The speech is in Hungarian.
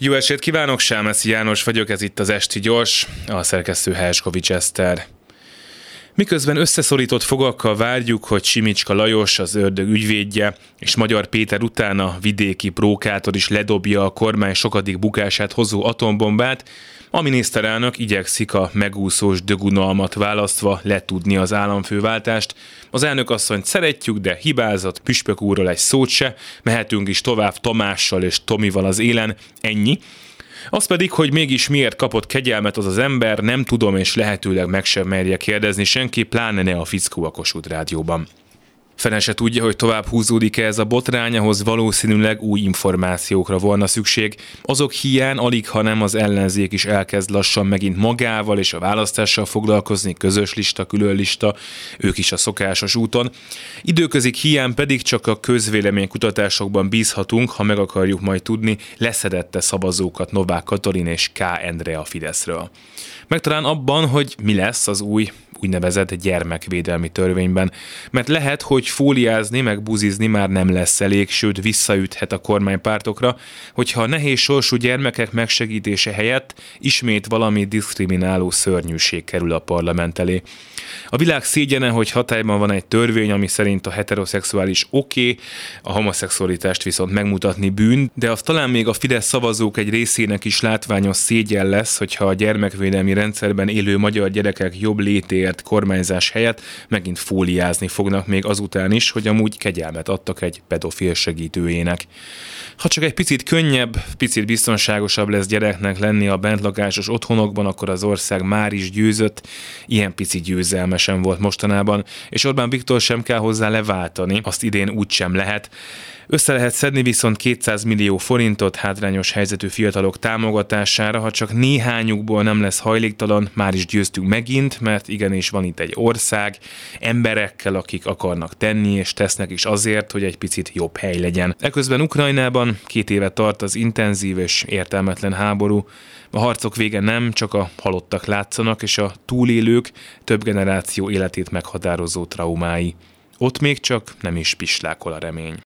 Jó esét kívánok, Sámeszi János vagyok, ez itt az Esti Gyors, a szerkesztő Helskovics Eszter. Miközben összeszorított fogakkal várjuk, hogy Simicska Lajos, az ördög ügyvédje, és Magyar Péter utána vidéki prókátor is ledobja a kormány sokadik bukását hozó atombombát, a miniszterelnök igyekszik a megúszós dögunalmat választva letudni az államfőváltást. Az elnök asszonyt szeretjük, de hibázott, püspök úrral egy szót se, mehetünk is tovább Tamással és Tomival az élen, ennyi. Az pedig, hogy mégis miért kapott kegyelmet az az ember, nem tudom, és lehetőleg meg sem merje kérdezni senki, pláne ne a Fickó a Kossuth Rádióban. Fene se tudja, hogy tovább húzódik-e ez a botrány, ahhoz valószínűleg új információkra volna szükség. Azok hiány alig, ha nem az ellenzék is elkezd lassan megint magával és a választással foglalkozni, közös lista, külön lista, ők is a szokásos úton. Időközik hiány pedig csak a közvéleménykutatásokban bízhatunk, ha meg akarjuk majd tudni, leszedette szavazókat Novák Katalin és K. Endre a Fideszről. Meg talán abban, hogy mi lesz az új úgynevezett gyermekvédelmi törvényben. Mert lehet, hogy fóliázni meg buzizni már nem lesz elég, sőt visszaüthet a kormánypártokra, hogyha a nehéz sorsú gyermekek megsegítése helyett ismét valami diszkrimináló szörnyűség kerül a parlament elé. A világ szégyene, hogy hatályban van egy törvény, ami szerint a heteroszexuális oké, okay, a homoszexualitást viszont megmutatni bűn, de az talán még a Fidesz szavazók egy részének is látványos szégyen lesz, hogyha a gyermekvédelmi rendszerben élő magyar gyerekek jobb létért elért kormányzás helyett megint fóliázni fognak még azután is, hogy amúgy kegyelmet adtak egy pedofil segítőjének. Ha csak egy picit könnyebb, picit biztonságosabb lesz gyereknek lenni a bentlakásos otthonokban, akkor az ország már is győzött, ilyen pici győzelmesen volt mostanában, és Orbán Viktor sem kell hozzá leváltani, azt idén úgy sem lehet. Össze lehet szedni viszont 200 millió forintot hátrányos helyzetű fiatalok támogatására, ha csak néhányukból nem lesz hajléktalan, már is győztünk megint, mert igenis van itt egy ország, emberekkel, akik akarnak tenni és tesznek is azért, hogy egy picit jobb hely legyen. Eközben Ukrajnában két éve tart az intenzív és értelmetlen háború, a harcok vége nem, csak a halottak látszanak, és a túlélők több generáció életét meghatározó traumái. Ott még csak nem is pislákol a remény.